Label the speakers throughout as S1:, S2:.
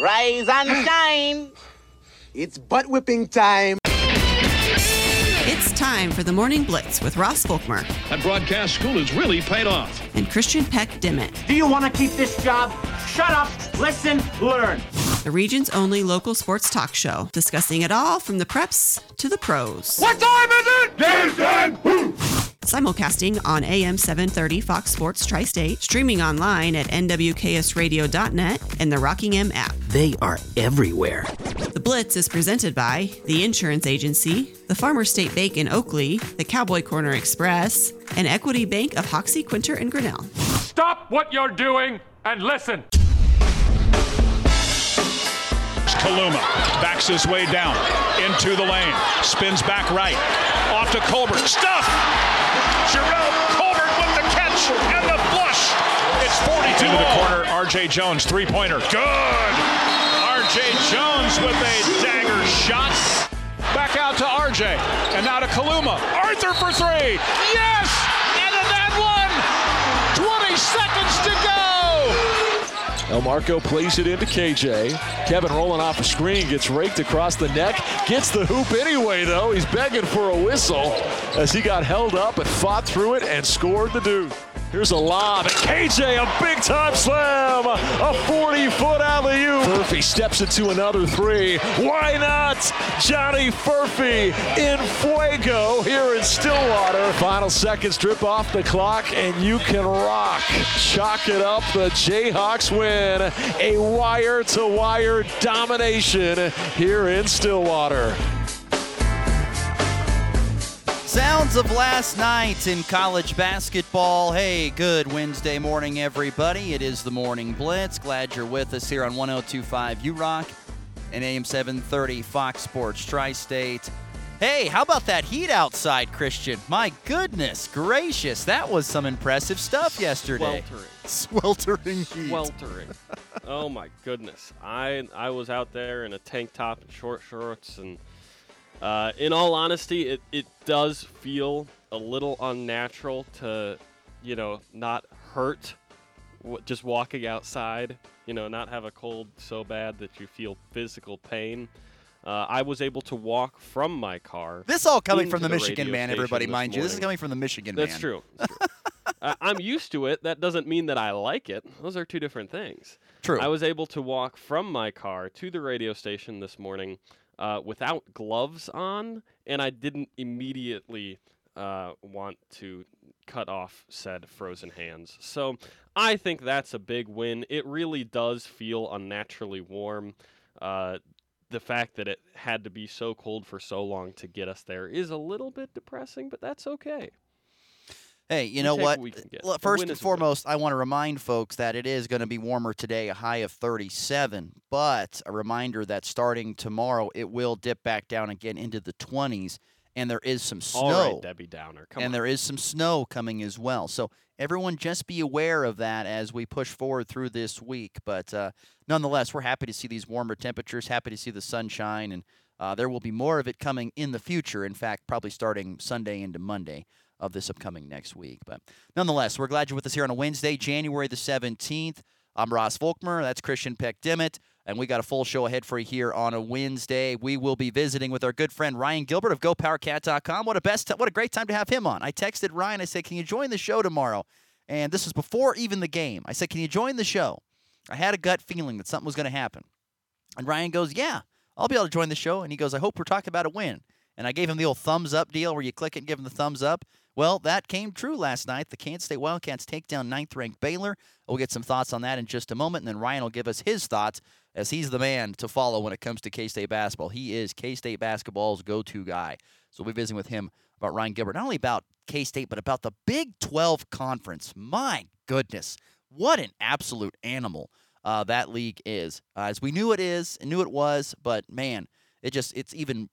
S1: Rise and hmm. shine.
S2: It's butt whipping time.
S3: It's time for the Morning Blitz with Ross Volkmer
S4: That broadcast school has really paid off.
S3: and Christian Peck Dimmitt,
S5: Do you want to keep this job? Shut up, listen, learn.
S3: the region's only local sports talk show, discussing it all from the preps to the pros.
S5: What time is it? Game time.
S3: Simulcasting on AM 730 Fox Sports Tri State, streaming online at nwksradio.net and the Rocking M app.
S6: They are everywhere.
S3: The Blitz is presented by the Insurance Agency, the Farmer State Bank in Oakley, the Cowboy Corner Express, and Equity Bank of Hoxie, Quinter, and Grinnell.
S5: Stop what you're doing and listen.
S4: Kaluma backs his way down into the lane, spins back right, off to Colbert. Stuff! Giroux, Colbert with the catch and the flush. It's 42 Into the corner, R.J. Jones, three-pointer. Good! R.J. Jones with a dagger shot. Back out to R.J. and now to Kaluma. Arthur for three. Yes! And in that one, 20 seconds to go.
S7: Elmarko plays it into KJ. Kevin rolling off a screen, gets raked across the neck, gets the hoop anyway, though. He's begging for a whistle as he got held up and fought through it and scored the deuce. Here's a lob, KJ a big time slam, a 40 foot alley oop. Furphy steps into another three. Why not? Johnny Furphy in fuego here in Stillwater. Final seconds drip off the clock, and you can rock. Chalk it up. The Jayhawks win a wire to wire domination here in Stillwater.
S8: Sounds of last night in college basketball. Hey, good Wednesday morning, everybody. It is the Morning Blitz. Glad you're with us here on 1025 U Rock and AM 730 Fox Sports Tri State. Hey, how about that heat outside, Christian? My goodness gracious, that was some impressive stuff yesterday.
S9: Sweltering.
S8: Sweltering heat.
S9: Sweltering. oh my goodness. I I was out there in a tank top and short shorts and uh, in all honesty, it, it does feel a little unnatural to, you know, not hurt w- just walking outside, you know, not have a cold so bad that you feel physical pain. Uh, I was able to walk from my car.
S8: This all coming from the
S9: the
S8: Michigan man, everybody, mind you. This is coming from the Michigan
S9: That's
S8: man.
S9: true. That's true. uh, I'm used to it. That doesn't mean that I like it. Those are two different things.
S8: True.
S9: I was able to walk from my car to the radio station this morning uh, without gloves on, and I didn't immediately uh, want to cut off said frozen hands. So I think that's a big win. It really does feel unnaturally warm. Uh, the fact that it had to be so cold for so long to get us there is a little bit depressing, but that's okay.
S8: Hey, you know what?
S9: what we can get.
S8: L-
S9: A
S8: First and
S9: is a win.
S8: foremost, I want to remind folks that it is going to be warmer today, a high of 37. But a reminder that starting tomorrow, it will dip back down again into the 20s, and there is some snow.
S9: All right, Debbie Downer. Come
S8: and
S9: on.
S8: there is some snow coming as well. So everyone just be aware of that as we push forward through this week. But uh, nonetheless, we're happy to see these warmer temperatures, happy to see the sunshine, and uh, there will be more of it coming in the future. In fact, probably starting Sunday into Monday of this upcoming next week. But nonetheless, we're glad you're with us here on a Wednesday, January the 17th. I'm Ross Volkmer. That's Christian Peck Dimmitt. And we got a full show ahead for you here on a Wednesday. We will be visiting with our good friend Ryan Gilbert of GoPowerCat.com. What a best, what a great time to have him on. I texted Ryan. I said, "Can you join the show tomorrow?" And this was before even the game. I said, "Can you join the show?" I had a gut feeling that something was going to happen. And Ryan goes, "Yeah, I'll be able to join the show." And he goes, "I hope we're talking about a win." And I gave him the old thumbs up deal where you click it and give him the thumbs up. Well, that came true last night. The Kansas State Wildcats take down ninth ranked Baylor. We'll get some thoughts on that in just a moment. And then Ryan will give us his thoughts as he's the man to follow when it comes to K State basketball. He is K State basketball's go to guy. So we'll be visiting with him about Ryan Gilbert, not only about K State, but about the Big 12 Conference. My goodness, what an absolute animal uh, that league is. Uh, as we knew it is and knew it was, but man, it just it's even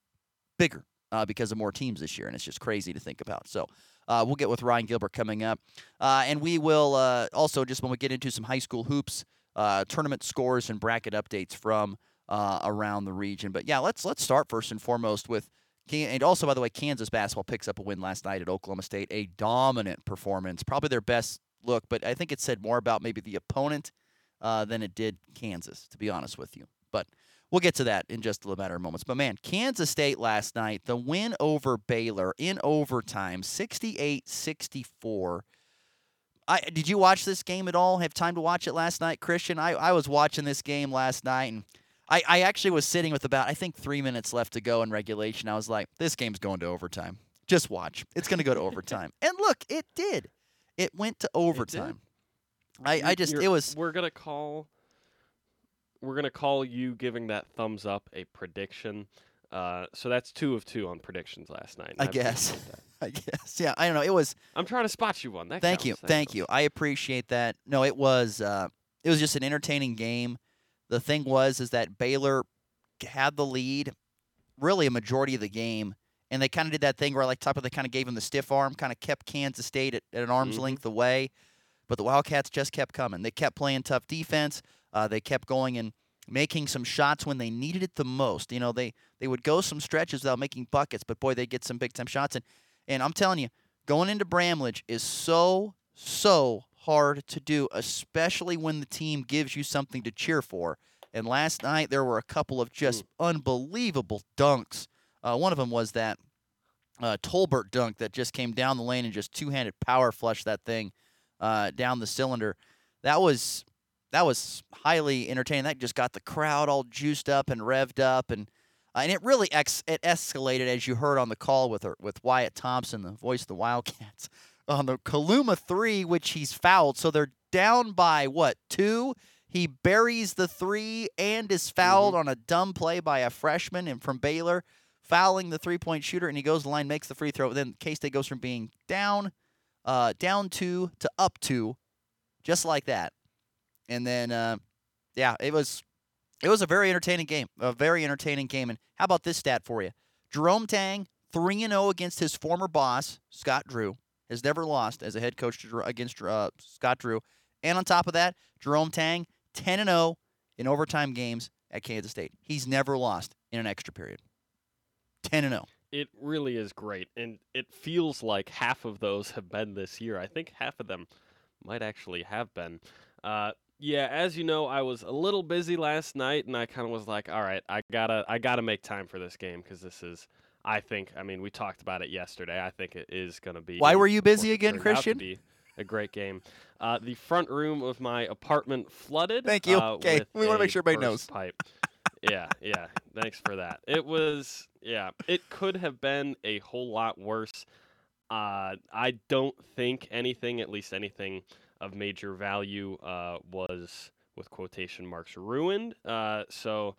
S8: bigger uh, because of more teams this year, and it's just crazy to think about. So uh, we'll get with Ryan Gilbert coming up, uh, and we will uh, also just when we get into some high school hoops uh, tournament scores and bracket updates from uh, around the region. But yeah, let's let's start first and foremost with. And also, by the way, Kansas basketball picks up a win last night at Oklahoma State. A dominant performance, probably their best look, but I think it said more about maybe the opponent uh, than it did Kansas, to be honest with you. But we'll get to that in just a little matter of moments. But man, Kansas State last night, the win over Baylor in overtime, 68 64. I, did you watch this game at all? Have time to watch it last night, Christian? I, I was watching this game last night, and I, I actually was sitting with about, I think, three minutes left to go in regulation. I was like, this game's going to overtime. Just watch. It's going to go to overtime. and look, it did. It went to overtime. I, I just,
S9: You're-
S8: it was.
S9: We're gonna call. We're gonna call you giving that thumbs up a prediction. Uh, so that's two of two on predictions last night.
S8: I guess. I guess. Yeah, I don't know. It was.
S9: I'm trying to spot you one. That
S8: thank
S9: counts,
S8: you,
S9: that
S8: thank
S9: counts.
S8: you. I appreciate that. No, it was. Uh, it was just an entertaining game. The thing was, is that Baylor had the lead, really a majority of the game, and they kind of did that thing where, like, top of they kind of gave him the stiff arm, kind of kept Kansas State at, at an arm's
S9: Mhm.
S8: length away, but the Wildcats just kept coming. They kept playing tough defense. Uh, they kept going and making some shots when they needed it the most. You know, they they would go some stretches without making buckets, but boy, they get some big time shots. And and I'm telling you, going into Bramlage is so so hard to do, especially when the team gives you something to cheer for. And last night there were a couple of just unbelievable dunks. Uh, one of them was that uh, Colbert dunk that just came down the lane and just two-handed power flushed that thing uh, down the cylinder. That was that was highly entertaining. That just got the crowd all juiced up and revved up, and uh, and it really ex- it escalated as you heard on the call with her, with Wyatt Thompson, the voice of the Wildcats, on the Kaluma three, which he's fouled. So they're down by what two? He buries the three and is fouled on a dumb play by a freshman and from Baylor, fouling the three point shooter, and he goes to the line, makes the free throw. Then K State goes from being down, uh, down two to up two, just like that. And then, uh, yeah, it was it was a very entertaining game, a very entertaining game. And how about this stat for you? Jerome Tang three and zero against his former boss Scott Drew has never lost as a head coach against uh, Scott Drew. And on top of that, Jerome Tang 10 and 0 in overtime games at Kansas State. He's never lost in an extra period. 10 and oh. 0.
S9: It really is great, and it feels like half of those have been this year. I think half of them might actually have been. Uh, yeah, as you know, I was a little busy last night, and I kind of was like, "All right, I gotta, I gotta make time for this game because this is." I think. I mean, we talked about it yesterday. I think it is going to be.
S8: Why were you busy again,
S9: to
S8: Christian?
S9: a great game. Uh, the front room of my apartment flooded.
S8: Thank you.
S9: uh,
S8: Okay, we wanna make sure everybody knows.
S9: Pipe. yeah, yeah. Thanks for that. It was, yeah. It could have been a whole lot worse. Uh, I don't think anything, at least anything of major value, uh, was with quotation marks ruined. Uh, so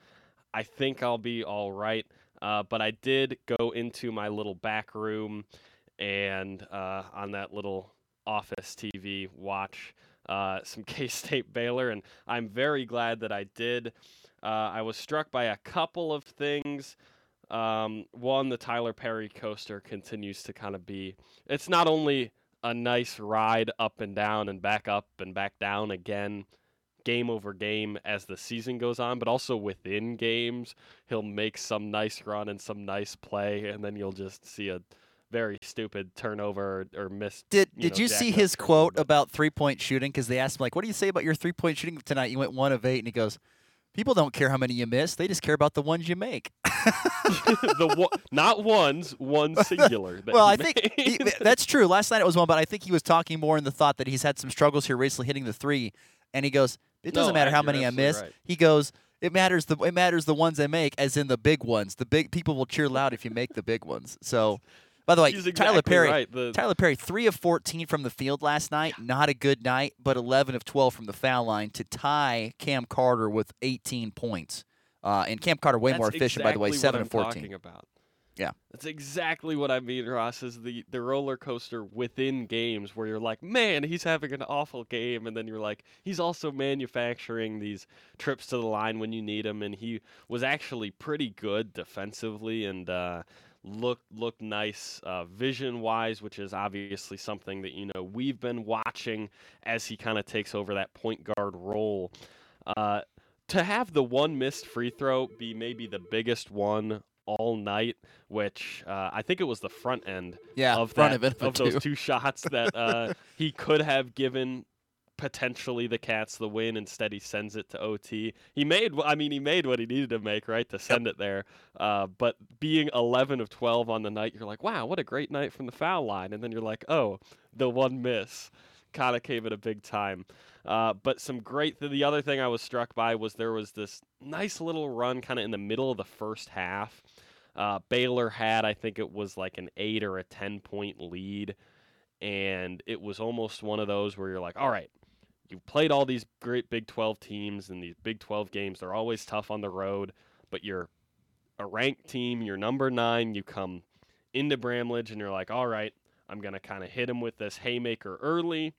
S9: I think I'll be all right. Uh, but I did go into my little back room and uh, on that little office TV watch uh, some K State Baylor, and I'm very glad that I did. I was struck by a couple of things. Um, one, the Tylor Perry coaster continues to kind of be. It's not only a nice ride up and down and back up and back down again, game over game as the season goes on, but also within games, he'll make some nice run and some nice play, and then you'll just see a very stupid turnover or, miss.
S8: Did
S9: you
S8: did
S9: know,
S8: you see his quote about three point shooting? Because they asked him like, "What do you say about your three point shooting tonight?" You went one of eight, and he goes, "People don't care how many you miss; they just care about the ones you make."
S9: the one, not ones, one singular.
S8: well, I think he, that's true. Last night it was one, but I think he was talking more in the thought that he's had some struggles here recently hitting the three, and he goes, "It doesn't
S9: No,
S8: matter how many I miss."
S9: right.
S8: He goes, "It matters the it matters the ones I make, as in the big ones. The big people will cheer loud if you make the big ones." So. By the way,
S9: He's
S8: Tylor
S9: exactly
S8: Perry,
S9: right. The-
S8: Tylor Perry, three of fourteen from the field last night. Not a good night, but eleven of twelve from the foul line to tie Cam Carter with eighteen points. Uh, and Cam Carter way
S9: That's
S8: more efficient, by the way,
S9: exactly
S8: seven
S9: what
S8: of
S9: I'm
S8: fourteen.
S9: talking about.
S8: Yeah.
S9: That's exactly what I mean, Ross. Is the the roller coaster within games where you're like, man, he's having an awful game, and then you're like, he's also manufacturing these trips to the line when you need him, and he was actually pretty good defensively and uh, looked looked nice uh, vision wise, which is obviously something that you know we've been watching as he kind of takes over that point guard role. Uh, to have the one missed free throw be maybe the biggest one all night, which uh, I think it was the front end
S8: Yeah,
S9: of
S8: front
S9: that,
S8: of
S9: of those two shots that uh, he could have given potentially the Cats the win. Instead, he sends it to OT. He made, I mean, he made what he needed to make, right, to send yep. it there. Uh, but being 11 of 12 on the night, you're like, wow, what a great night from the foul line. And then you're like, oh, the one miss kind of came at a big time. Uh, but some great. Th- the other thing I was struck by was there was this nice little run kind of in the middle of the first half. Uh, Baylor had, I think it was like an eight or a 10 point lead. And it was almost one of those where you're like, all right, you've played all these great Big 12 teams and these Big 12 games. They're always tough on the road, but you're a ranked team. You're number nine. You come into Bramlage and you're like, all right, I'm going to kind of hit them with this haymaker early,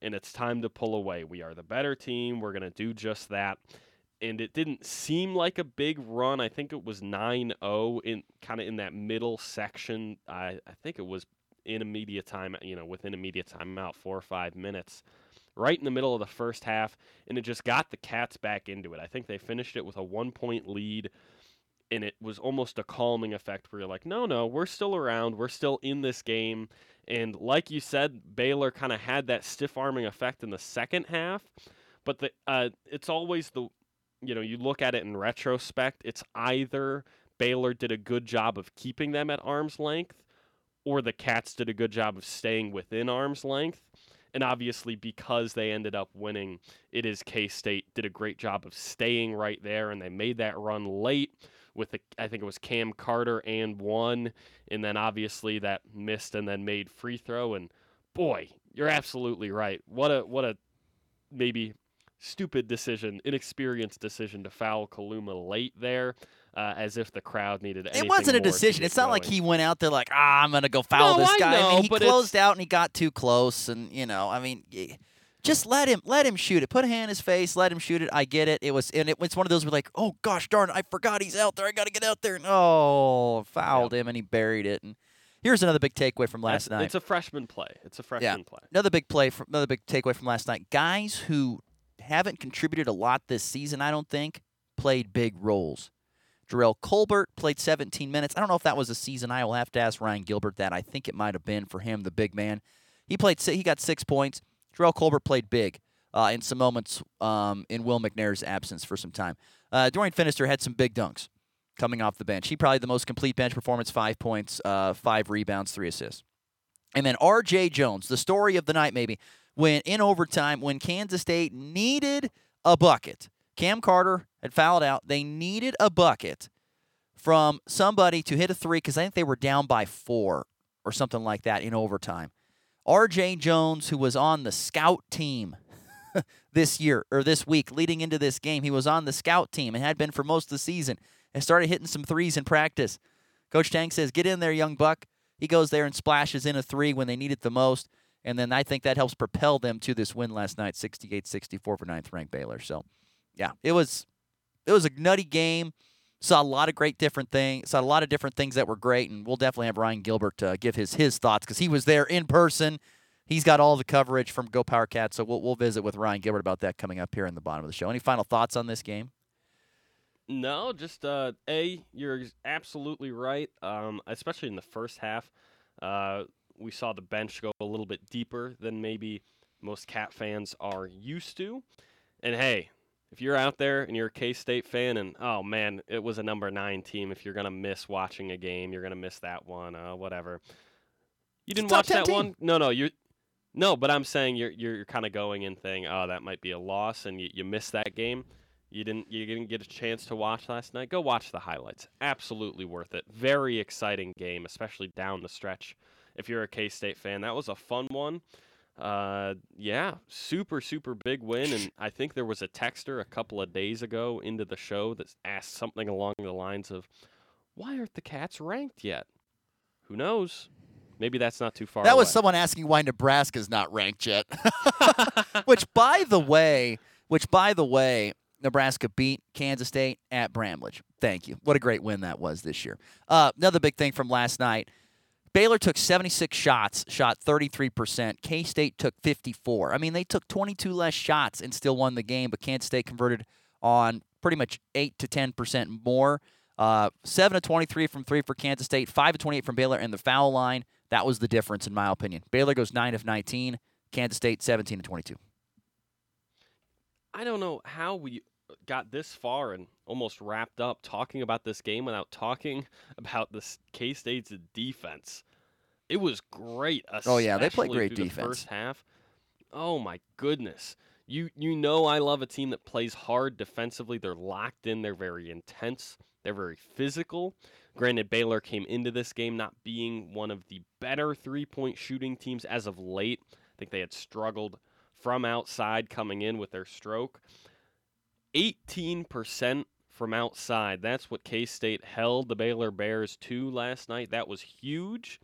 S9: and it's time to pull away. We are the better team. We're going to do just that. And it didn't seem like a big run. I think it was 9 0 in kind of in that middle section. I, I think it was in immediate time, you know, within immediate time out, four or five minutes right in the middle of the first half, and it just got the Cats back into it. I think they finished it with a one point lead, and it was almost a calming effect where you're like, no, no, we're still around, we're still in this game. And like you said, Baylor kind of had that stiff arming effect in the second half, but the uh, it's always the you know you look at it in retrospect, it's either Baylor did a good job of keeping them at arm's length, or the Cats did a good job of staying within arm's length. And obviously, because they ended up winning, it is K State did a great job of staying right there, and they made that run late with the, I think it was Cam Carter and one, and then obviously that missed and then made free throw. And boy, you're absolutely right. What a what a maybe stupid decision, inexperienced decision to foul Kaluma late there uh, as if the crowd needed
S8: It wasn't a decision. It's not
S9: going.
S8: like he went out there like, ah, I'm going to go foul
S9: no,
S8: this
S9: I
S8: guy.
S9: Know,
S8: I mean, he closed out and he got too close. And, you know, I mean, just let him let him shoot it. Put a hand in his face. Let him shoot it. I get it. It was and it was one of those where like, oh gosh darn, I forgot he's out there. I got to get out there. And, oh, fouled him and he buried it. And here's another big takeaway from last
S9: That's,
S8: night.
S9: It's a freshman play. It's a freshman
S8: yeah.
S9: play.
S8: Another big play from another big takeaway from last night. Guys who haven't contributed a lot this season, I don't think, played big roles. Jerrell Colbert played 17 minutes. I don't know if that was a season. I will have to ask Ryan Gilbert that. I think it might have been for him, the big man. He played. He got six points. Jerrell Colbert played big uh, in some moments um, in Will McNair's absence for some time. Uh, Dorian Finister had some big dunks coming off the bench. He probably the most complete bench performance: five points, uh, five rebounds, three assists. And then R.J. Jones, the story of the night, maybe when in overtime, when Kansas State needed a bucket. Cam Carter had fouled out. They needed a bucket from somebody to hit a three because I think they were down by four or something like that in overtime. R.J. Jones, who was on the scout team this year or this week leading into this game, he was on the scout team and had been for most of the season and started hitting some threes in practice. Coach Tang says, Get in there, young buck. He goes there and splashes in a three when they need it the most. And then I think that helps propel them to this win last night, 68-64 for ninth ranked Baylor. So, yeah, it was it was a nutty game. Saw a lot of great different things. Saw a lot of different things that were great, and we'll definitely have Ryan Gilbert uh, give his his thoughts because he was there in person. He's got all the coverage from Go Power Cat, so we'll we'll visit with Ryan Gilbert about that coming up here in the bottom of the show. Any final thoughts on this game?
S9: No, just uh, a you're absolutely right. Um, especially in the first half, uh, we saw the bench go a little bit deeper than maybe most Cat fans are used to. And hey, if you're out there and you're a K State fan, and oh man, it was a number nine team. If you're gonna miss watching a game, you're gonna miss that one. Uh, whatever. You didn't watch that
S8: team.
S9: one? No, no, you. No, but I'm saying you're you're, you're kind of going and thinking, oh, that might be a loss, and you, you missed that game. You didn't you didn't get a chance to watch last night. Go watch the highlights. Absolutely worth it. Very exciting game, especially down the stretch. If you're a K State fan, that was a fun one uh, yeah, super, super big win. And I think there was a texter a couple of days ago into the show that asked something along the lines of, why aren't the Cats ranked yet? Who knows? Maybe that's not too far
S8: That was
S9: away.
S8: someone asking why Nebraska's not ranked yet. which, by the way, which, by the way, Nebraska beat Kansas State at Bramlage. Thank you. What a great win that was this year. Uh, another big thing from last night Baylor took 76 shots, shot 33%. K State took 54. I mean, they took 22 less shots and still won the game, but Kansas State converted on pretty much 8 to 10% more. Uh, 7 to 23 from 3 for Kansas State, 5 to 28 from Baylor, and the foul line. That was the difference, in my opinion. Baylor goes 9 of 19, Kansas State 17 to 22.
S9: I don't know how we got this far and almost wrapped up talking about this game without talking about this K State's defense. It was great.
S8: Oh, yeah, they play
S9: especially
S8: great defense.
S9: The first half. Oh my goodness. You you know I love a team that plays hard defensively. They're locked in. They're very intense. They're very physical. Granted, Baylor came into this game not being one of the better three point shooting teams as of late. I think they had struggled from outside coming in with their stroke. 18% from outside. That's what K State held the Baylor Bears to last night. That was huge.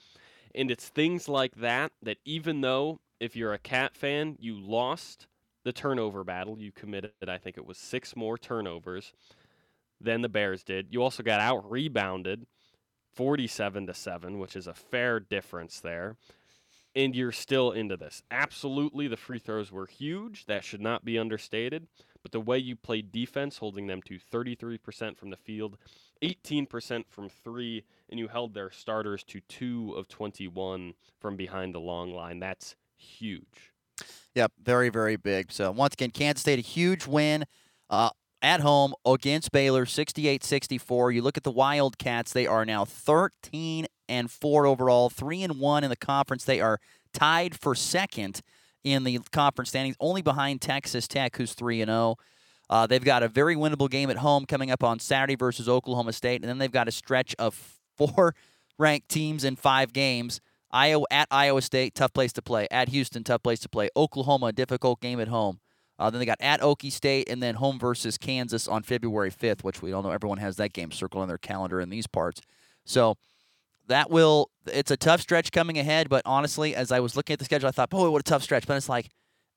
S9: And it's things like that that even though if you're a Cat fan, you lost the turnover battle, you committed, I think it was six more turnovers than the Bears did. You also got out rebounded 47 to 7, which is a fair difference there. And you're still into this. Absolutely, the free throws were huge. That should not be understated. But the way you played defense, holding them to 33% from the field, 18% from three, and you held their starters to two of 21 from behind the long line, that's huge.
S8: Yep, very, very big. So, once again, Kansas State, a huge win uh, at home against Baylor, 68 64. You look at the Wildcats, they are now 13 and 4 overall, 3 and 1 in the conference. They are tied for second in the conference standings, only behind Texas Tech, who's 3 and 0. Uh, they've got a very winnable game at home coming up on Saturday versus Oklahoma State, and then they've got a stretch of four ranked teams in five games. Iowa at Iowa State, tough place to play. At Houston, tough place to play. Oklahoma, difficult game at home. Uh, then they got at Okie State, and then home versus Kansas on February 5th, which we all know everyone has that game circled on their calendar in these parts. So that will it's a tough stretch coming ahead. But honestly, as I was looking at the schedule, I thought, boy, what a tough stretch. But it's like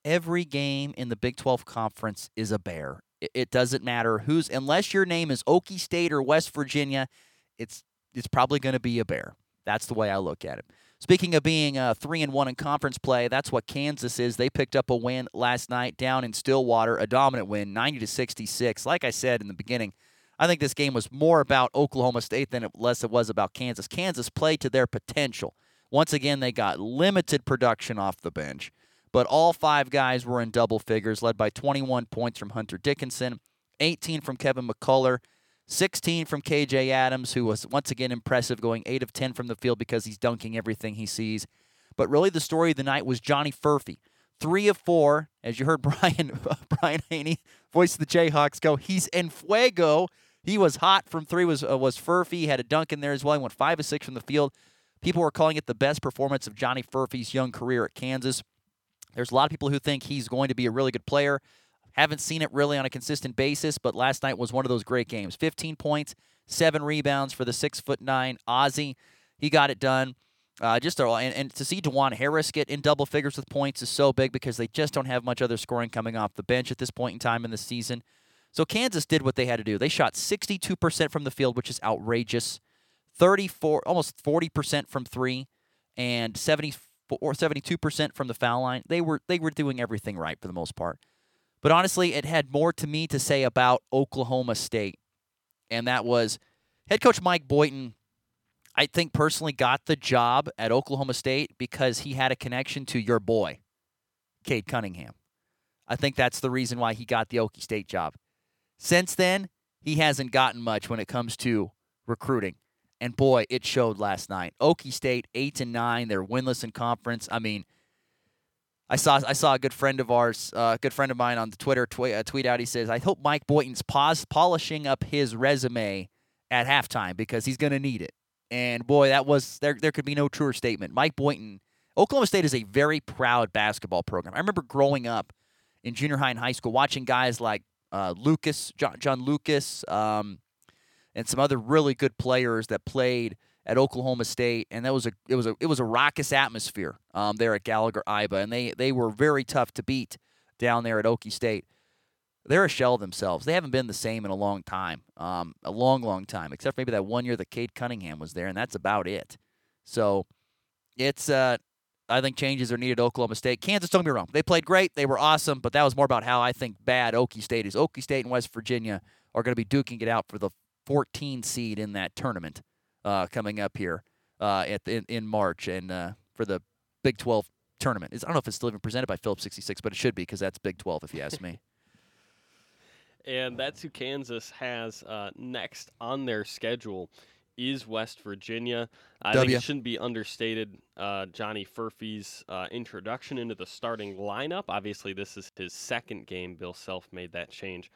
S8: every game in the Big 12 conference is a bear. It, it doesn't matter who's unless your name is Okie State or West Virginia, it's it's probably going to be a bear. That's the way I look at it. Speaking of being uh, three and one in conference play, that's what Kansas is. They picked up a win last night down in Stillwater, a dominant win, 90 to 66. Like I said in the beginning, I think this game was more about Oklahoma State than it less it was about Kansas. Kansas played to their potential. Once again, they got limited production off the bench, but all five guys were in double figures, led by 21 points from Hunter Dickinson, 18 from Kevin McCullar, 16 from KJ Adams, who was once again impressive, going 8 of 10 from the field because he's dunking everything he sees. But really, the story of the night was Johnny Furphy. Three of four, as you heard Brian Brian Hanni, voice of the Jayhawks, go. He's in fuego. He was hot from three. Was uh, was Furphy? He had a dunk in there as well. He went five of six from the field. People were calling it the best performance of Johnny Furphy's young career at Kansas. There's a lot of people who think he's going to be a really good player. Haven't seen it really on a consistent basis, but last night was one of those great games. 15 points, seven rebounds for the six foot nine Aussie. He got it done. Uh, just and, and to see Dajuan Harris get in double figures with points is so big because they just don't have much other scoring coming off the bench at this point in time in the season. So Kansas did what they had to do. They shot 62% from the field, which is outrageous. 34, almost 40% from three, and 70 or 72% from the foul line. They were they were doing everything right for the most part. But honestly, it had more to me to say about Oklahoma State. And that was head coach Mike Boynton, I think personally got the job at Oklahoma State because he had a connection to your boy, Cade Cunningham. I think that's the reason why he got the Okie State job. Since then, he hasn't gotten much when it comes to recruiting. And boy, it showed last night. Okie State, 8 and 9, they're winless in conference. I mean, I saw I saw a good friend of ours, uh, a good friend of mine on the Twitter tweet, uh, tweet out. He says, "I hope Mike Boynton's polishing up his resume at halftime because he's going to need it." And boy, that was there. There could be no truer statement. Mike Boynton, Oklahoma State is a very proud basketball program. I remember growing up in junior high and high school watching guys like uh, Lucas, John, John Lucas, um, and some other really good players that played at Oklahoma State, and that was a it was a it was a raucous atmosphere um, there at Gallagher Iba, and they they were very tough to beat down there at Okie State. They're a shell themselves. They haven't been the same in a long time, um, a long, long time, except maybe that one year that Cade Cunningham was there, and that's about it. So it's uh, I think changes are needed at Oklahoma State. Kansas, don't me wrong, they played great, they were awesome, but that was more about how I think bad Okie State is. Okie State and West Virginia are going to be duking it out for the 14 seed in that tournament uh, coming up here uh, at in, in March and uh, for the Big 12 tournament. It's, I don't know if it's still even presented by Phillips 66, but it should be because that's Big 12 if you ask me.
S9: and that's who Kansas has uh, next on their schedule is West Virginia. I think it shouldn't be understated uh, Johnny Furphy's uh, introduction into the starting lineup. Obviously, this is his second game. Bill Self made that change.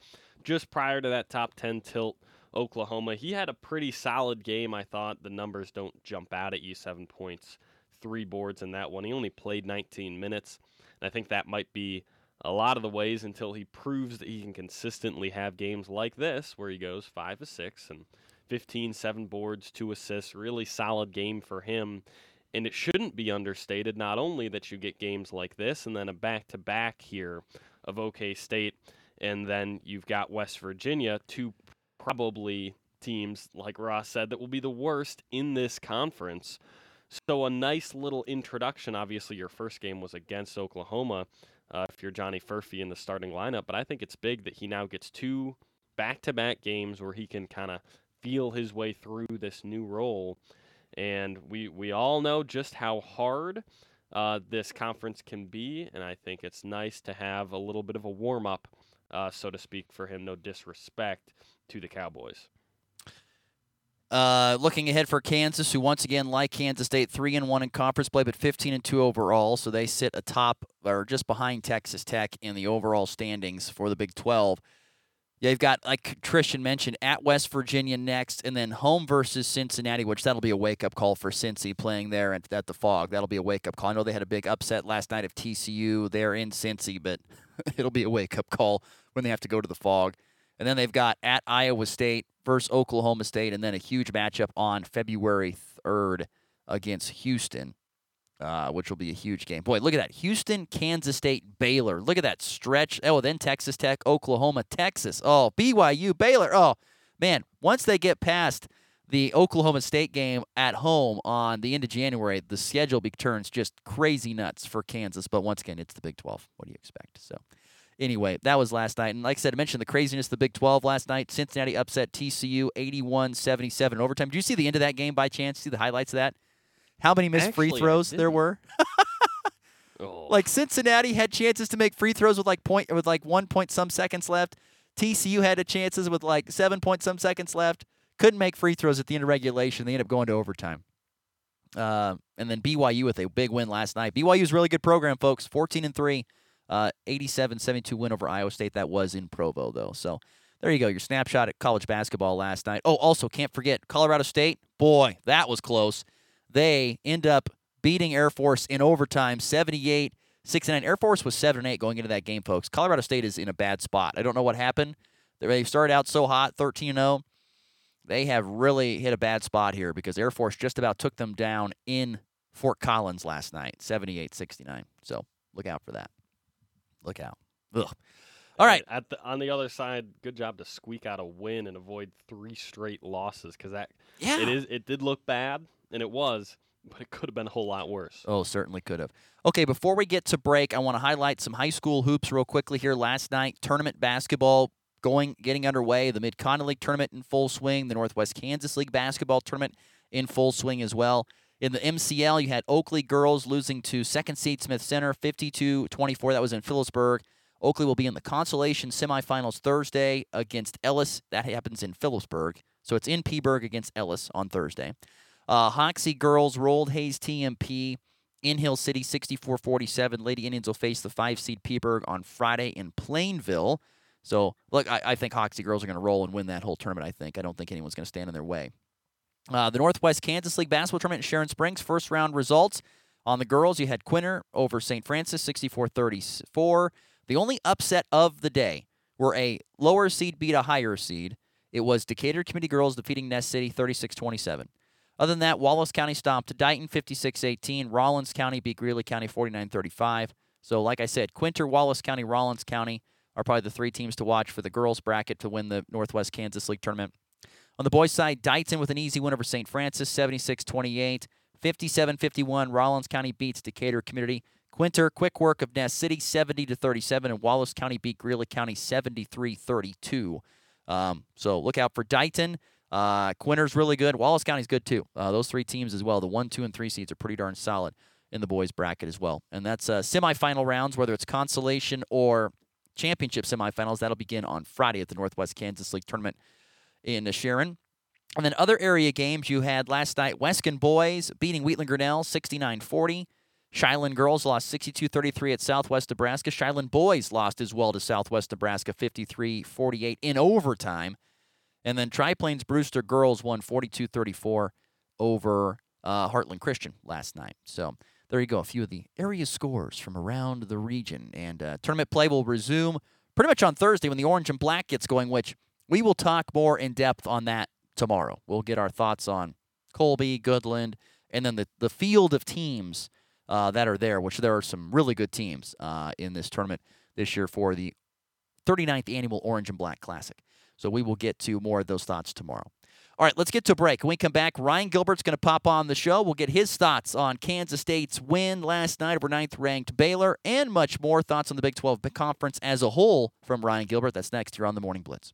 S9: Just prior to that top 10 tilt, Oklahoma, he had a pretty solid game, I thought. The numbers don't jump out at you seven points, three boards in that one. He only played 19 minutes. And I think that might be a lot of the ways until he proves that he can consistently have games like this, where he goes five to six and 15, seven boards, two assists. Really solid game for him. And it shouldn't be understated, not only that you get games like this and then a back to back here of OK State, and then you've got West Virginia, two probably teams, like Ross said, that will be the worst in this conference. So a nice little introduction. Obviously, your first game was against Oklahoma. Uh, if you're Johnny Furphy in the starting lineup, but I think it's big that he now gets two back-to-back games where he can kind of feel his way through this new role. And we we all know just how hard uh, this conference can be, and I think it's nice to have a little bit of a warm-up, uh, so to speak, for him. No disrespect to the Cowboys.
S8: Uh, looking ahead for Kansas, who once again, like Kansas State, three and one in conference play, but 15 and two overall. So they sit atop or just behind Texas Tech in the overall standings for the Big 12. Yeah, you've got, like Christian mentioned, at West Virginia next, and then home versus Cincinnati, which that'll be a wake up call for Cincy playing there at, at the Phog. That'll be a wake up call. I know they had a big upset last night of TCU there in Cincy, but it'll be a wake up call when they have to go to the Phog. And then they've got at Iowa State versus Oklahoma State, and then a huge matchup on February 3rd against Houston, uh, which will be a huge game. Boy, look at that. Houston, Kansas State, Baylor. Look at that stretch. Oh, then Texas Tech, Oklahoma, Texas. Oh, BYU, Baylor. Oh, man, once they get past the Oklahoma State game at home on the end of January, the schedule turns just crazy nuts for Kansas. But once again, it's the Big 12. What do you expect? So. Anyway, that was last night. And like I said, I mentioned the craziness of the Big 12 last night. Cincinnati upset TCU 81 77 overtime. Did you see the end of that game by chance? See the highlights of that? How many missed free
S9: Actually, I
S8: throws there were?
S9: Oh.
S8: Like Cincinnati had chances to make free throws with like point with like one point some seconds left. TCU had a chances with like seven point some seconds left. Couldn't make free throws at the end of regulation. They ended up going to overtime. Uh, and then BYU with a big win last night. BYU's a really good program, folks. 14 and 3, uh, 87-72 win over Iowa State. That was in Provo, though. So there you go. Your snapshot at college basketball last night. Oh, also can't forget Colorado State. Boy, that was close. They end up beating Air Force in overtime, 78 69. Air Force was 7 and 8 going into that game, folks. Colorado State is in a bad spot. I don't know what happened. They started out so hot, 13 0 they have really hit a bad spot here because Air Force just about took them down in Fort Collins last night, 78 69. So look out for that. Look out. Ugh. All right.
S9: At the, on the other side, good job to squeak out a win and avoid three straight losses because that
S8: Yeah.
S9: it is it did look bad and it was, but it could have been a whole lot worse.
S8: Oh, certainly could have. Okay, before we get to break, I want to highlight some high school hoops real quickly here. Last night, tournament basketball going getting underway. The Mid Continent League tournament in full swing. The Northwest Kansas League basketball tournament in full swing as well. In the MCL, you had Oakley girls losing to second seed Smith Center 52-24. That was in Phillipsburg. Oakley will be in the consolation semifinals Thursday against Ellis. That happens in Phillipsburg. So it's in Peaburg against Ellis on Thursday. Uh, Hoxie girls rolled Hays TMP in Hill City 64 47. Lady Indians will face the five seed Peaburg on Friday in Plainville. So, look, I, I think Hoxie girls are going to roll and win that whole tournament, I think. I don't think anyone's going to stand in their way. Uh, the Northwest Kansas League basketball tournament in Sharon Springs, first round results. On the girls, you had Quinter over St. Francis 64 34. The only upset of the day were a lower seed beat a higher seed. It was Decatur Community Girls defeating Ness City 36 27. Other than that, Wallace County stomped to Dighton 56 18. Rawlins County beat Greeley County 49 35. So, like I said, Quinter, Wallace County, Rawlins County are probably the three teams to watch for the girls' bracket to win the Northwest Kansas League tournament. On the boys' side, Dighton with an easy win over St. Francis 76 28. 57 51. Rawlins County beats Decatur Community. Quinter, quick work of Ness City 70 to 37. And Wallace County beat Greeley County 73 32. Um, so look out for Dighton. Uh, Quinter's really good. Wallace County's good too. Uh, those three teams as well. The one, two, and three seeds are pretty darn solid in the boys bracket as well. And that's uh, semifinal rounds, whether it's consolation or championship semifinals. That'll begin on Friday at the Northwest Kansas League tournament in Sharon. And then other area games you had last night Weskan boys beating Wheatland Grinnell 69 40. Shiloh girls lost 62 33 at Southwest Nebraska. Shiloh boys lost as well to Southwest Nebraska 53 48 in overtime. And then Tri Plains Brewster girls won 42 34 over uh, Heartland Christian last night. So there you go, a few of the area scores from around the region. And uh, tournament play will resume pretty much on Thursday when the orange and black gets going, which we will talk more in depth on that tomorrow. We'll get our thoughts on Colby, Goodland, and then the, the field of teams uh, that are there, which there are some really good teams uh, in this tournament this year for the 39th annual Orange and Black Classic. So we will get to more of those thoughts tomorrow. All right, let's get to a break. When we come back, Ryan Gilbert's going to pop on the show. We'll get his thoughts on Kansas State's win last night over ninth ranked Baylor and much more. Thoughts on the Big 12 Conference as a whole from Ryan Gilbert. That's next here on the Morning Blitz.